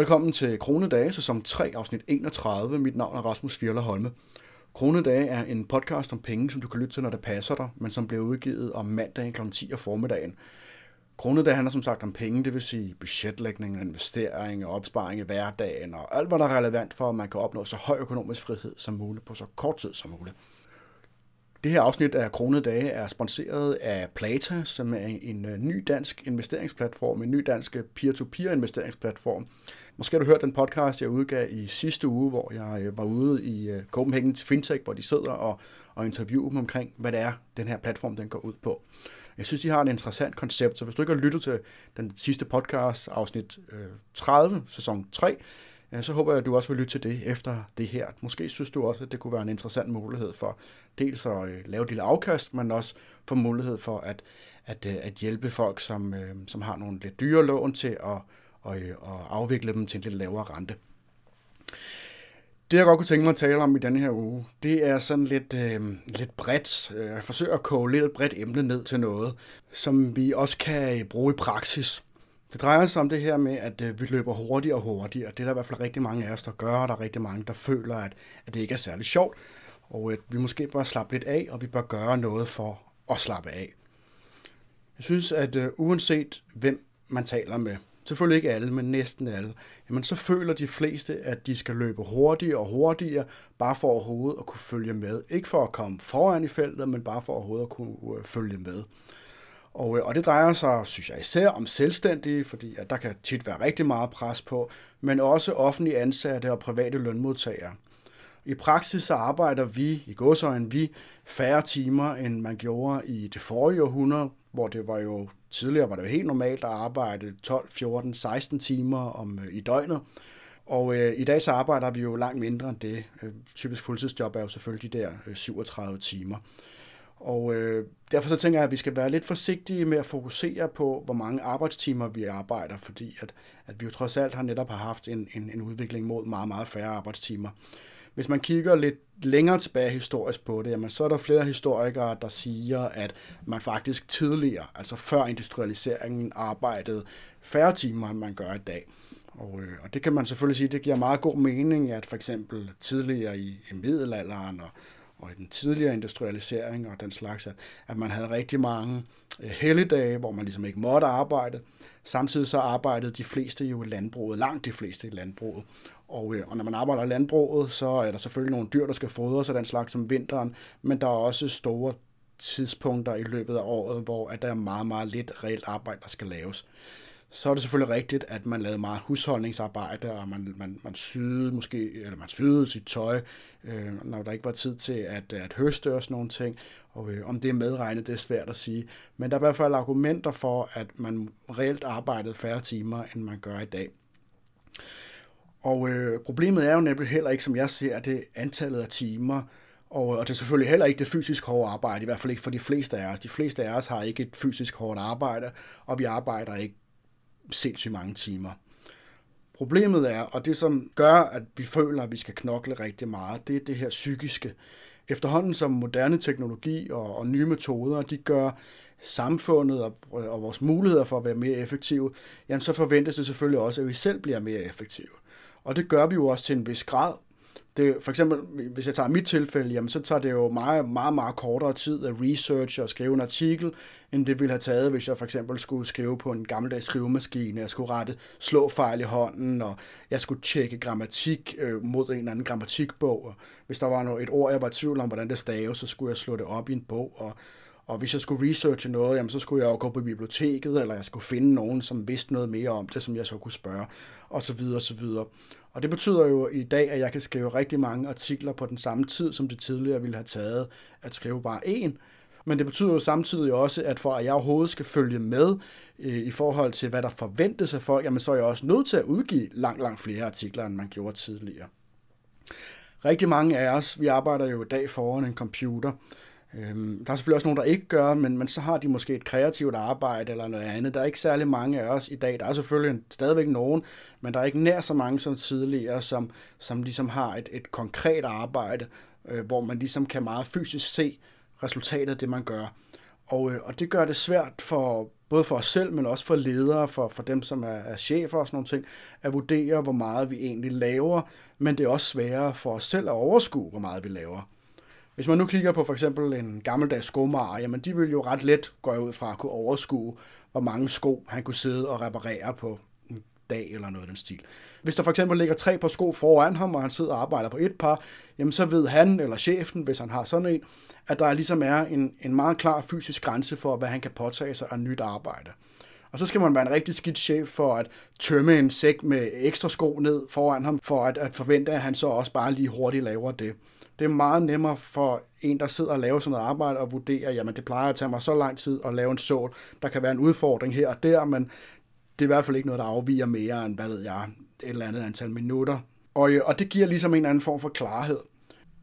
Velkommen til Kronedage, sæson 3, afsnit 31. Mit navn er Rasmus Fjerler Holme. Kronedage er en podcast om penge, som du kan lytte til, når det passer dig, men som bliver udgivet om mandagen kl. 10 og formiddagen. Kronedage handler som sagt om penge, det vil sige budgetlægning, investering og opsparing i hverdagen og alt, hvad der er relevant for, at man kan opnå så høj økonomisk frihed som muligt på så kort tid som muligt. Det her afsnit af Kronede Dage er sponsoreret af Plata, som er en øh, ny dansk investeringsplatform, en ny dansk øh, peer-to-peer investeringsplatform. Måske har du hørt den podcast, jeg udgav i sidste uge, hvor jeg øh, var ude i Copenhagen Fintech, hvor de sidder og, og interviewer dem omkring, hvad det er, den her platform den går ud på. Jeg synes, de har et interessant koncept, så hvis du ikke har lyttet til den sidste podcast, afsnit 30, sæson 3, så håber jeg, at du også vil lytte til det efter det her. Måske synes du også, at det kunne være en interessant mulighed for dels at øh, lave et lille afkast, men også få mulighed for at, at, øh, at hjælpe folk, som, øh, som har nogle lidt dyre lån til at, at, at afvikle dem til en lidt lavere rente. Det, jeg godt kunne tænke mig at tale om i denne her uge, det er sådan lidt, øh, lidt bredt. Jeg forsøger at koge lidt bredt emne ned til noget, som vi også kan bruge i praksis. Det drejer sig om det her med, at øh, vi løber hurtigere og hurtigere. Det er der i hvert fald rigtig mange af os, der gør, og der er rigtig mange, der føler, at, at det ikke er særlig sjovt, og at vi måske bør slappe lidt af, og vi bør gøre noget for at slappe af. Jeg synes, at øh, uanset hvem man taler med, selvfølgelig ikke alle, men næsten alle, jamen så føler de fleste, at de skal løbe hurtigere og hurtigere, bare for overhovedet at kunne følge med. Ikke for at komme foran i feltet, men bare for overhovedet at kunne følge med. Og, øh, og det drejer sig, synes jeg, især om selvstændige, fordi at der kan tit være rigtig meget pres på, men også offentlige ansatte og private lønmodtagere. I praksis så arbejder vi, i godsøjen vi, færre timer, end man gjorde i det forrige århundrede, hvor det var jo tidligere var det jo helt normalt at arbejde 12, 14, 16 timer om øh, i døgnet. Og øh, i dag så arbejder vi jo langt mindre end det. Øh, typisk fuldtidsjob er jo selvfølgelig de der øh, 37 timer. Og øh, derfor så tænker jeg, at vi skal være lidt forsigtige med at fokusere på, hvor mange arbejdstimer vi arbejder, fordi at, at vi jo trods alt har netop har haft en, en, en udvikling mod meget, meget færre arbejdstimer. Hvis man kigger lidt længere tilbage historisk på det, jamen, så er der flere historikere, der siger, at man faktisk tidligere, altså før industrialiseringen, arbejdede færre timer, end man gør i dag. Og, øh, og det kan man selvfølgelig sige, det giver meget god mening, at for eksempel tidligere i, i middelalderen og og i den tidligere industrialisering og den slags, at, at man havde rigtig mange øh, helligdage, hvor man ligesom ikke måtte arbejde. Samtidig så arbejdede de fleste jo i landbruget, langt de fleste i landbruget. Og, øh, og når man arbejder i landbruget, så er der selvfølgelig nogle dyr, der skal fodres og den slags som vinteren, men der er også store tidspunkter i løbet af året, hvor at der er meget, meget lidt reelt arbejde, der skal laves så er det selvfølgelig rigtigt, at man lavede meget husholdningsarbejde, og man, man, man syede måske, eller man syede sit tøj, øh, når der ikke var tid til at, at høste og sådan nogle ting. Og øh, om det er medregnet, det er svært at sige. Men der er i hvert fald argumenter for, at man reelt arbejdede færre timer, end man gør i dag. Og øh, problemet er jo nemlig heller ikke, som jeg ser det, antallet af timer, og, og det er selvfølgelig heller ikke det fysisk hårde arbejde, i hvert fald ikke for de fleste af os. De fleste af os har ikke et fysisk hårdt arbejde, og vi arbejder ikke sindssygt mange timer. Problemet er, og det som gør, at vi føler, at vi skal knokle rigtig meget, det er det her psykiske. Efterhånden som moderne teknologi og, og nye metoder, de gør samfundet og, og vores muligheder for at være mere effektive, jamen så forventes det selvfølgelig også, at vi selv bliver mere effektive. Og det gør vi jo også til en vis grad det, for eksempel, hvis jeg tager mit tilfælde, jamen, så tager det jo meget, meget, meget kortere tid at researche og skrive en artikel, end det ville have taget, hvis jeg for eksempel skulle skrive på en gammeldags skrivemaskine, jeg skulle rette slå fejl i hånden, og jeg skulle tjekke grammatik øh, mod en eller anden grammatikbog. Og hvis der var noget, et ord, jeg var i tvivl om, hvordan det staves, så skulle jeg slå det op i en bog, og og hvis jeg skulle researche noget, jamen, så skulle jeg jo gå på biblioteket, eller jeg skulle finde nogen, som vidste noget mere om det, som jeg så kunne spørge, og så videre, og så videre. Og det betyder jo i dag, at jeg kan skrive rigtig mange artikler på den samme tid, som det tidligere ville have taget at skrive bare én. Men det betyder jo samtidig også, at for at jeg overhovedet skal følge med øh, i forhold til, hvad der forventes af folk, jamen så er jeg også nødt til at udgive langt, langt flere artikler, end man gjorde tidligere. Rigtig mange af os, vi arbejder jo i dag foran en computer, Øhm, der er selvfølgelig også nogen, der ikke gør, men, men så har de måske et kreativt arbejde eller noget andet. Der er ikke særlig mange af os i dag. Der er selvfølgelig stadigvæk nogen, men der er ikke nær så mange som tidligere, som, som ligesom har et, et konkret arbejde, øh, hvor man ligesom kan meget fysisk se resultatet af det, man gør. Og, øh, og det gør det svært for både for os selv, men også for ledere, for, for dem, som er, er chefer og sådan nogle ting, at vurdere, hvor meget vi egentlig laver, men det er også sværere for os selv at overskue, hvor meget vi laver. Hvis man nu kigger på for eksempel en gammeldags skomager, jamen de ville jo ret let gå ud fra at kunne overskue, hvor mange sko han kunne sidde og reparere på en dag eller noget af den stil. Hvis der for eksempel ligger tre par sko foran ham, og han sidder og arbejder på et par, jamen så ved han eller chefen, hvis han har sådan en, at der ligesom er en, en meget klar fysisk grænse for, hvad han kan påtage sig af nyt arbejde. Og så skal man være en rigtig skidt chef for at tømme en sæk med ekstra sko ned foran ham, for at, at forvente, at han så også bare lige hurtigt laver det. Det er meget nemmere for en, der sidder og laver sådan noget arbejde og vurderer, jamen det plejer at tage mig så lang tid at lave en sål. Der kan være en udfordring her og der, men det er i hvert fald ikke noget, der afviger mere end, hvad ved jeg, et eller andet antal minutter. Og, øh, og det giver ligesom en eller anden form for klarhed.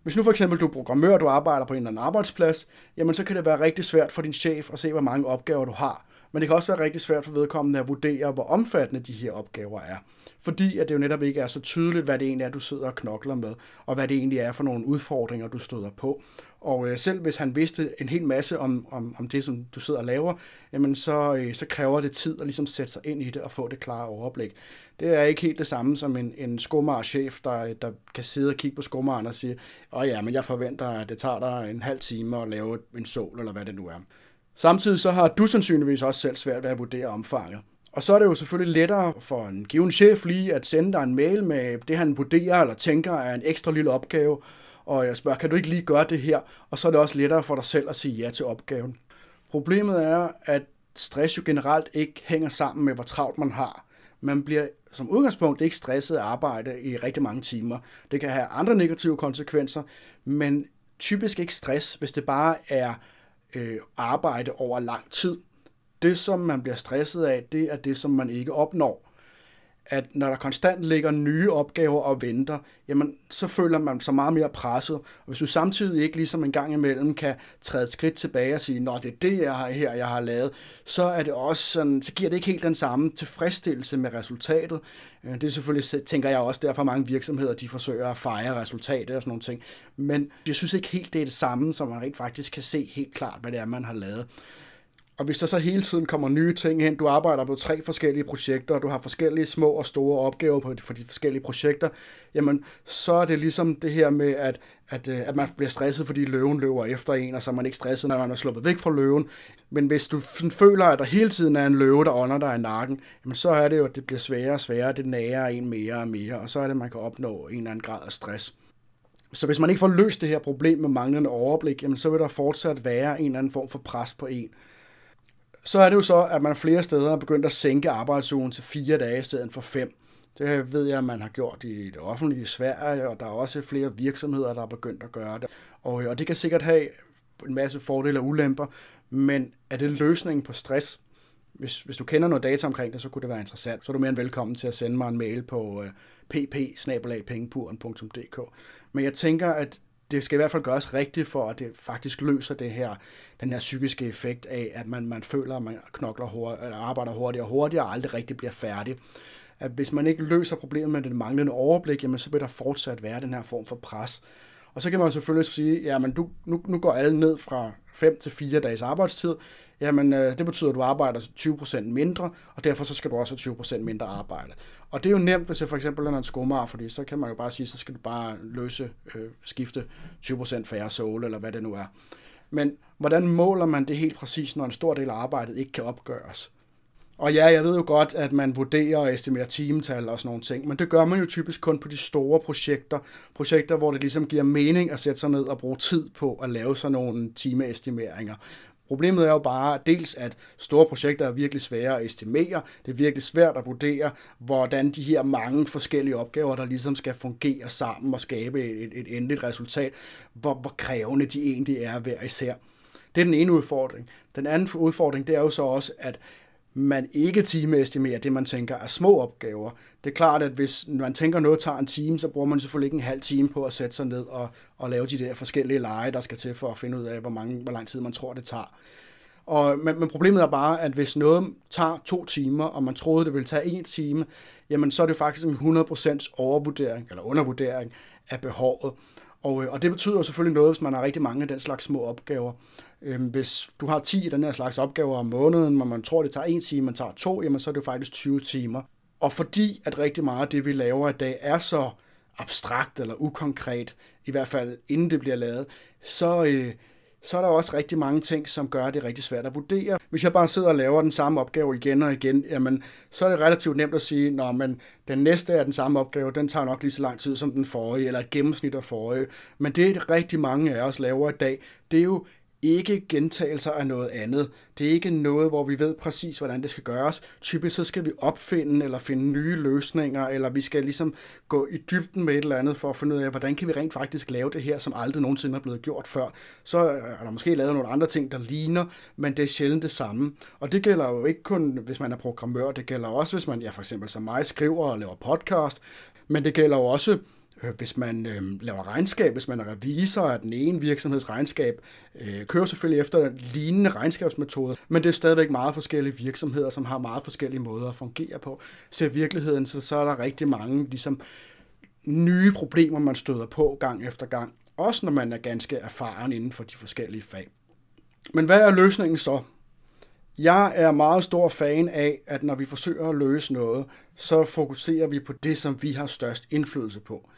Hvis nu for eksempel du er programmør, du arbejder på en eller anden arbejdsplads, jamen så kan det være rigtig svært for din chef at se, hvor mange opgaver du har. Men det kan også være rigtig svært for vedkommende at vurdere, hvor omfattende de her opgaver er. Fordi at det jo netop ikke er så tydeligt, hvad det egentlig er, du sidder og knokler med, og hvad det egentlig er for nogle udfordringer, du støder på. Og øh, selv hvis han vidste en hel masse om, om, om det, som du sidder og laver, jamen så, øh, så kræver det tid at ligesom sætte sig ind i det og få det klare overblik. Det er ikke helt det samme som en, en skomagerchef, der, der kan sidde og kigge på skomageren og sige, åh ja, men jeg forventer, at det tager dig en halv time at lave en sol, eller hvad det nu er. Samtidig så har du sandsynligvis også selv svært ved at vurdere omfanget. Og så er det jo selvfølgelig lettere for en given chef lige at sende dig en mail med det, han vurderer eller tænker er en ekstra lille opgave, og jeg spørger, kan du ikke lige gøre det her? Og så er det også lettere for dig selv at sige ja til opgaven. Problemet er, at stress jo generelt ikke hænger sammen med, hvor travlt man har. Man bliver som udgangspunkt ikke stresset af arbejde i rigtig mange timer. Det kan have andre negative konsekvenser, men typisk ikke stress, hvis det bare er øh, arbejde over lang tid. Det, som man bliver stresset af, det er det, som man ikke opnår at når der konstant ligger nye opgaver og venter, jamen så føler man sig meget mere presset. Og hvis du samtidig ikke ligesom en gang imellem kan træde et skridt tilbage og sige, nå det er det jeg har her, jeg har lavet, så er det også sådan, så giver det ikke helt den samme tilfredsstillelse med resultatet. Øh, det er selvfølgelig, tænker jeg også, derfor mange virksomheder, de forsøger at fejre resultatet og sådan nogle ting. Men jeg synes ikke helt, det er det samme, som man rent faktisk kan se helt klart, hvad det er, man har lavet. Og hvis der så hele tiden kommer nye ting hen, du arbejder på tre forskellige projekter, og du har forskellige små og store opgaver på, for de forskellige projekter, jamen så er det ligesom det her med, at, at, øh, at man bliver stresset, fordi løven løber efter en, og så er man ikke stresset, når man er sluppet væk fra løven. Men hvis du sådan føler, at der hele tiden er en løve, der ånder dig i nakken, jamen så er det jo, at det bliver sværere og sværere, det nærer en mere og mere, og så er det, at man kan opnå en eller anden grad af stress. Så hvis man ikke får løst det her problem med manglende overblik, jamen så vil der fortsat være en eller anden form for pres på en så er det jo så, at man flere steder har begyndt at sænke arbejdsugen til fire dage i stedet for fem. Det ved jeg, at man har gjort i det offentlige i Sverige, og der er også flere virksomheder, der har begyndt at gøre det. Og, øh, og det kan sikkert have en masse fordele og ulemper, men er det løsningen på stress? Hvis, hvis du kender noget data omkring det, så kunne det være interessant. Så er du mere end velkommen til at sende mig en mail på uh, pp Men jeg tænker, at det skal i hvert fald gøres rigtigt for, at det faktisk løser det her, den her psykiske effekt af, at man, man føler, at man knokler hurtigt, eller arbejder hurtigere og hurtigere, og aldrig rigtig bliver færdig. At hvis man ikke løser problemet med det manglende overblik, jamen, så vil der fortsat være den her form for pres. Og så kan man selvfølgelig sige, jamen du, nu, nu går alle ned fra 5 til 4 dages arbejdstid, jamen øh, det betyder, at du arbejder 20% mindre, og derfor så skal du også have 20% mindre arbejde. Og det er jo nemt, hvis jeg for eksempel er en skummer, fordi så kan man jo bare sige, så skal du bare løse, øh, skifte 20% færre såle, eller hvad det nu er. Men hvordan måler man det helt præcis, når en stor del af arbejdet ikke kan opgøres? Og ja, jeg ved jo godt, at man vurderer og estimerer timetal og sådan nogle ting, men det gør man jo typisk kun på de store projekter. Projekter, hvor det ligesom giver mening at sætte sig ned og bruge tid på at lave sådan nogle timeestimeringer. Problemet er jo bare dels, at store projekter er virkelig svære at estimere. Det er virkelig svært at vurdere, hvordan de her mange forskellige opgaver, der ligesom skal fungere sammen og skabe et, et endeligt resultat, hvor, hvor krævende de egentlig er hver især. Det er den ene udfordring. Den anden udfordring, det er jo så også, at man ikke timeestimerer det, man tænker er små opgaver. Det er klart, at hvis man tænker noget tager en time, så bruger man selvfølgelig ikke en halv time på at sætte sig ned og, og lave de der forskellige lege, der skal til for at finde ud af, hvor, mange, hvor lang tid man tror, det tager. Og, men, men problemet er bare, at hvis noget tager to timer, og man troede, det ville tage en time, jamen så er det faktisk en 100% overvurdering, eller undervurdering af behovet. Og, øh, og det betyder selvfølgelig noget, hvis man har rigtig mange af den slags små opgaver. Øhm, hvis du har 10 af den her slags opgaver om måneden, men man tror, det tager en time, man tager to, jamen så er det jo faktisk 20 timer. Og fordi at rigtig meget af det, vi laver i dag, er så abstrakt eller ukonkret, i hvert fald inden det bliver lavet, så, øh, så er der også rigtig mange ting, som gør det rigtig svært at vurdere. Hvis jeg bare sidder og laver den samme opgave igen og igen, jamen, så er det relativt nemt at sige, at men den næste er den samme opgave, den tager nok lige så lang tid som den forrige, eller et gennemsnit af forrige. Men det, rigtig mange af os laver i dag, det er jo ikke gentagelser af noget andet. Det er ikke noget, hvor vi ved præcis, hvordan det skal gøres. Typisk så skal vi opfinde eller finde nye løsninger, eller vi skal ligesom gå i dybden med et eller andet for at finde ud af, hvordan kan vi rent faktisk lave det her, som aldrig nogensinde er blevet gjort før. Så er der måske lavet nogle andre ting, der ligner, men det er sjældent det samme. Og det gælder jo ikke kun, hvis man er programmør, det gælder også, hvis man, ja for eksempel som mig, skriver og laver podcast, men det gælder jo også Øh, hvis man øh, laver regnskab, hvis man er revisor af den ene virksomheds regnskab, øh, kører selvfølgelig efter lignende regnskabsmetoder, men det er stadigvæk meget forskellige virksomheder, som har meget forskellige måder at fungere på. Så i virkeligheden, så, så er der rigtig mange ligesom, nye problemer, man støder på gang efter gang, også når man er ganske erfaren inden for de forskellige fag. Men hvad er løsningen så? Jeg er meget stor fan af, at når vi forsøger at løse noget, så fokuserer vi på det, som vi har størst indflydelse på.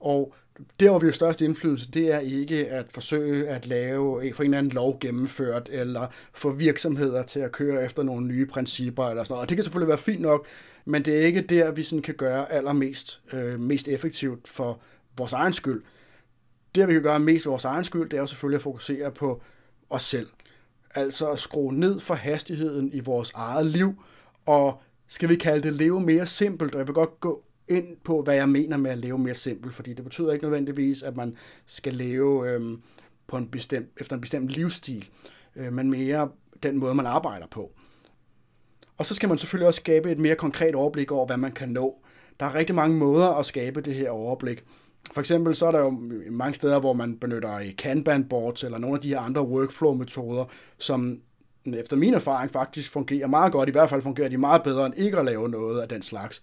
Og der, hvor vi har størst indflydelse, det er ikke at forsøge at lave for en eller anden lov gennemført, eller få virksomheder til at køre efter nogle nye principper, eller sådan noget. Og det kan selvfølgelig være fint nok, men det er ikke der, vi sådan kan gøre allermest øh, mest effektivt for vores egen skyld. Det, vi kan gøre mest for vores egen skyld, det er jo selvfølgelig at fokusere på os selv. Altså at skrue ned for hastigheden i vores eget liv, og skal vi kalde det leve mere simpelt, og jeg vil godt gå ind på, hvad jeg mener med at leve mere simpelt, fordi det betyder ikke nødvendigvis, at man skal leve øhm, på en bestemt, efter en bestemt livsstil, øh, men mere den måde, man arbejder på. Og så skal man selvfølgelig også skabe et mere konkret overblik over, hvad man kan nå. Der er rigtig mange måder at skabe det her overblik. For eksempel så er der jo mange steder, hvor man benytter Kanban boards eller nogle af de her andre workflow-metoder, som efter min erfaring faktisk fungerer meget godt. I hvert fald fungerer de meget bedre end ikke at lave noget af den slags.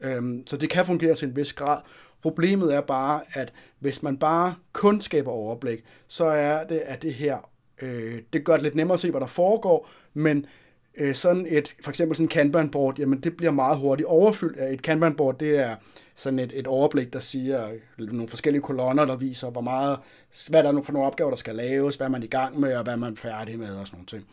Øhm, så det kan fungere til en vis grad. Problemet er bare, at hvis man bare kun skaber overblik, så er det, at det her, øh, det gør det lidt nemmere at se, hvad der foregår, men øh, sådan et, for eksempel sådan en Kanban-board, jamen det bliver meget hurtigt overfyldt. Et Kanban-board, det er sådan et, et overblik, der siger nogle forskellige kolonner, der viser, hvor meget, hvad der er for nogle opgaver, der skal laves, hvad man er i gang med, og hvad man er færdig med, og sådan noget. ting.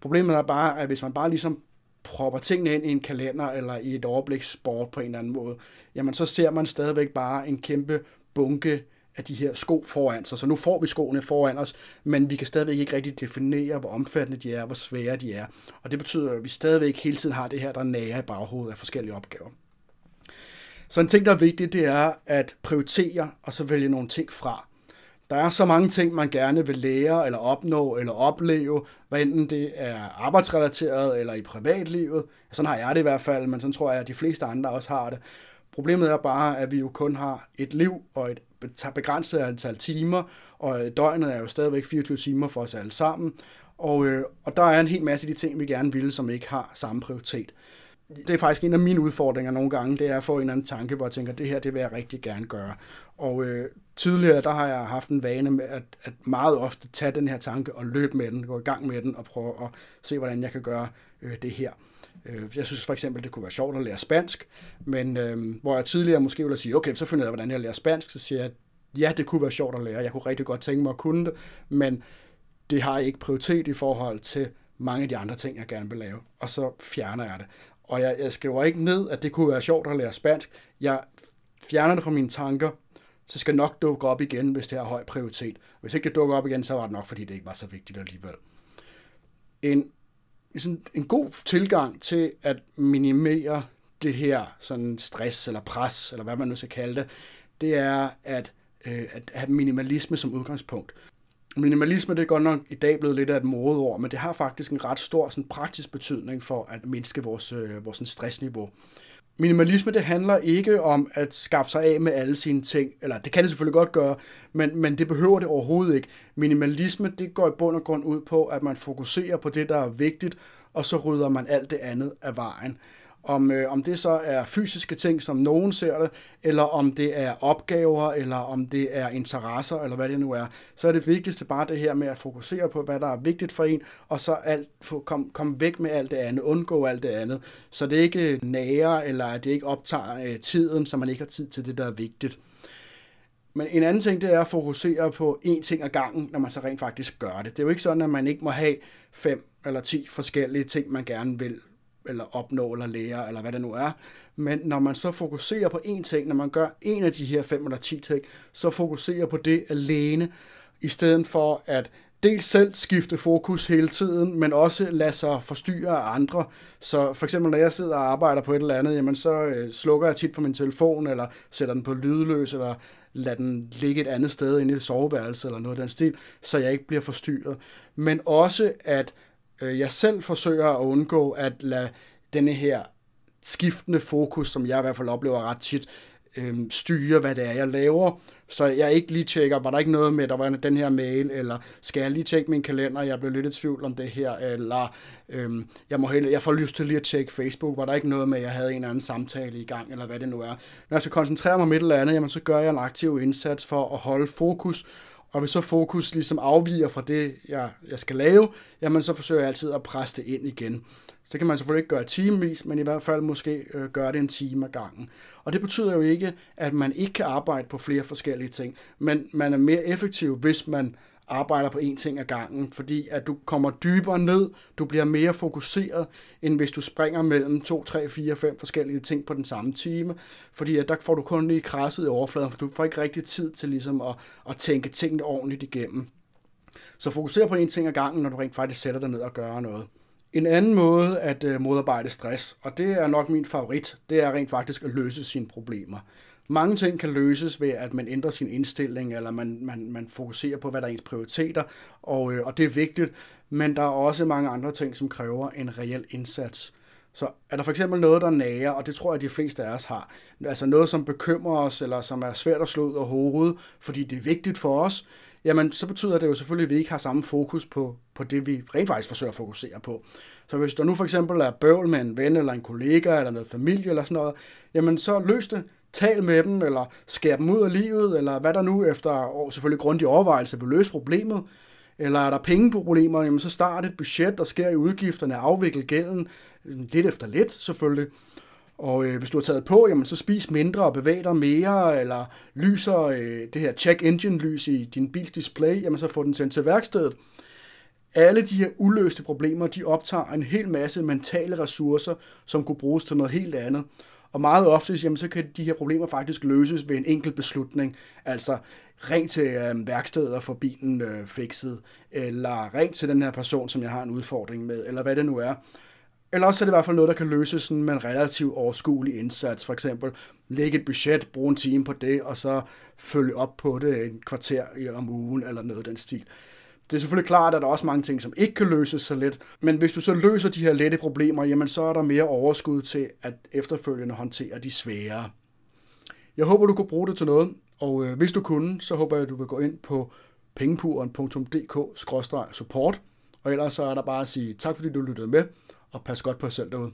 Problemet er bare, at hvis man bare ligesom propper tingene ind i en kalender eller i et overbliksboard på en eller anden måde, jamen så ser man stadigvæk bare en kæmpe bunke af de her sko foran sig. Så nu får vi skoene foran os, men vi kan stadigvæk ikke rigtig definere, hvor omfattende de er, hvor svære de er. Og det betyder, at vi stadigvæk hele tiden har det her, der nærer i baghovedet af forskellige opgaver. Så en ting, der er vigtigt, det er at prioritere og så vælge nogle ting fra. Der er så mange ting, man gerne vil lære, eller opnå, eller opleve, hvad enten det er arbejdsrelateret, eller i privatlivet. Sådan har jeg det i hvert fald, men sådan tror jeg, at de fleste andre også har det. Problemet er bare, at vi jo kun har et liv og et begrænset antal timer, og døgnet er jo stadigvæk 24 timer for os alle sammen. Og, øh, og der er en hel masse af de ting, vi gerne vil, som ikke har samme prioritet det er faktisk en af mine udfordringer nogle gange, det er at få en eller anden tanke, hvor jeg tænker, det her, det vil jeg rigtig gerne gøre. Og øh, tidligere, der har jeg haft en vane med at, at meget ofte tage den her tanke og løbe med den, gå i gang med den og prøve at se, hvordan jeg kan gøre øh, det her. Øh, jeg synes for eksempel, det kunne være sjovt at lære spansk, men øh, hvor jeg tidligere måske ville sige, okay, så finder jeg, hvordan jeg lærer spansk, så siger jeg, ja, det kunne være sjovt at lære, jeg kunne rigtig godt tænke mig at kunne det, men det har ikke prioritet i forhold til mange af de andre ting, jeg gerne vil lave, og så fjerner jeg det. Og jeg, jeg skriver ikke ned, at det kunne være sjovt at lære spansk. Jeg fjerner det fra mine tanker, så skal nok dukke op igen, hvis det har høj prioritet. Hvis ikke det dukker op igen, så var det nok, fordi det ikke var så vigtigt alligevel. En, sådan en god tilgang til at minimere det her sådan stress eller pres, eller hvad man nu skal kalde det, det er at, øh, at have minimalisme som udgangspunkt. Minimalisme det er godt nok i dag blevet lidt af et modeord, men det har faktisk en ret stor sådan, praktisk betydning for at mindske vores, øh, vores sådan, stressniveau. Minimalisme det handler ikke om at skaffe sig af med alle sine ting, eller det kan det selvfølgelig godt gøre, men, men det behøver det overhovedet ikke. Minimalisme det går i bund og grund ud på, at man fokuserer på det, der er vigtigt, og så rydder man alt det andet af vejen. Om, øh, om det så er fysiske ting, som nogen ser det, eller om det er opgaver, eller om det er interesser, eller hvad det nu er, så er det vigtigste bare det her med at fokusere på, hvad der er vigtigt for en, og så alt, kom, kom væk med alt det andet, undgå alt det andet, så det ikke nærer, eller at det ikke optager øh, tiden, så man ikke har tid til det, der er vigtigt. Men en anden ting, det er at fokusere på én ting ad gangen, når man så rent faktisk gør det. Det er jo ikke sådan, at man ikke må have fem eller ti forskellige ting, man gerne vil eller opnå, eller lære, eller hvad det nu er. Men når man så fokuserer på én ting, når man gør en af de her 5 eller 10 ting, så fokuserer på det alene, i stedet for at dels selv skifte fokus hele tiden, men også lade sig forstyrre af andre. Så for eksempel, når jeg sidder og arbejder på et eller andet, jamen så øh, slukker jeg tit for min telefon, eller sætter den på lydløs, eller lader den ligge et andet sted inde i et soveværelse, eller noget af den stil, så jeg ikke bliver forstyrret. Men også, at Øh, jeg selv forsøger at undgå at lade denne her skiftende fokus, som jeg i hvert fald oplever ret tit, øh, styre, hvad det er, jeg laver. Så jeg ikke lige tjekker, var der ikke noget med, der var den her mail, eller skal jeg lige tjekke min kalender, jeg blev lidt i tvivl om det her, eller øh, jeg, må hellere, jeg får lyst til lige at tjekke Facebook, var der ikke noget med, at jeg havde en eller anden samtale i gang, eller hvad det nu er. Når jeg skal koncentrere mig om et eller andet, jamen, så gør jeg en aktiv indsats for at holde fokus, og hvis så fokus ligesom afviger fra det, jeg, jeg skal lave, jamen så forsøger jeg altid at presse det ind igen. Så kan man selvfølgelig ikke gøre timevis, men i hvert fald måske øh, gøre det en time ad gangen. Og det betyder jo ikke, at man ikke kan arbejde på flere forskellige ting, men man er mere effektiv, hvis man arbejder på én ting ad gangen, fordi at du kommer dybere ned, du bliver mere fokuseret, end hvis du springer mellem 2, 3, 4, 5 forskellige ting på den samme time, fordi at der får du kun lige krasset i overfladen, for du får ikke rigtig tid til ligesom at, at tænke tingene ordentligt igennem. Så fokuser på én ting ad gangen, når du rent faktisk sætter dig ned og gør noget. En anden måde at øh, modarbejde stress, og det er nok min favorit, det er rent faktisk at løse sine problemer. Mange ting kan løses ved, at man ændrer sin indstilling, eller man, man, man fokuserer på, hvad der er ens prioriteter, og, øh, og det er vigtigt, men der er også mange andre ting, som kræver en reel indsats. Så er der for eksempel noget, der nager, og det tror jeg, de fleste af os har, altså noget, som bekymrer os, eller som er svært at slå ud af hovedet, fordi det er vigtigt for os, jamen så betyder det jo selvfølgelig, at vi ikke har samme fokus på, på det, vi rent faktisk forsøger at fokusere på. Så hvis der nu for eksempel er bøvl med en ven eller en kollega eller noget familie eller sådan noget, jamen så løs det. Tal med dem, eller skær dem ud af livet, eller hvad der nu efter og selvfølgelig grundig overvejelse vil løse problemet. Eller er der pengeproblemer, jamen så start et budget, der sker i udgifterne, afvikle gælden, lidt efter lidt selvfølgelig. Og øh, hvis du har taget på, jamen, så spis mindre og bevæg dig mere, eller lyser øh, det her check engine lys i din bils display, jamen så få den sendt til værkstedet. Alle de her uløste problemer, de optager en hel masse mentale ressourcer, som kunne bruges til noget helt andet. Og meget ofte, jamen, så kan de her problemer faktisk løses ved en enkelt beslutning. Altså, ring til øh, værkstedet og få bilen øh, fikset, eller ring til den her person, som jeg har en udfordring med, eller hvad det nu er. Eller også er det i hvert fald noget, der kan løses sådan med en relativt overskuelig indsats. For eksempel lægge et budget, bruge en time på det, og så følge op på det en kvarter om ugen, eller noget af den stil. Det er selvfølgelig klart, at der er også mange ting, som ikke kan løses så let, men hvis du så løser de her lette problemer, jamen så er der mere overskud til at efterfølgende håndtere de svære. Jeg håber, du kunne bruge det til noget, og øh, hvis du kunne, så håber jeg, at du vil gå ind på pengepuren.dk-support, og ellers så er der bare at sige tak, fordi du lyttede med, og pas godt på jer selv derude.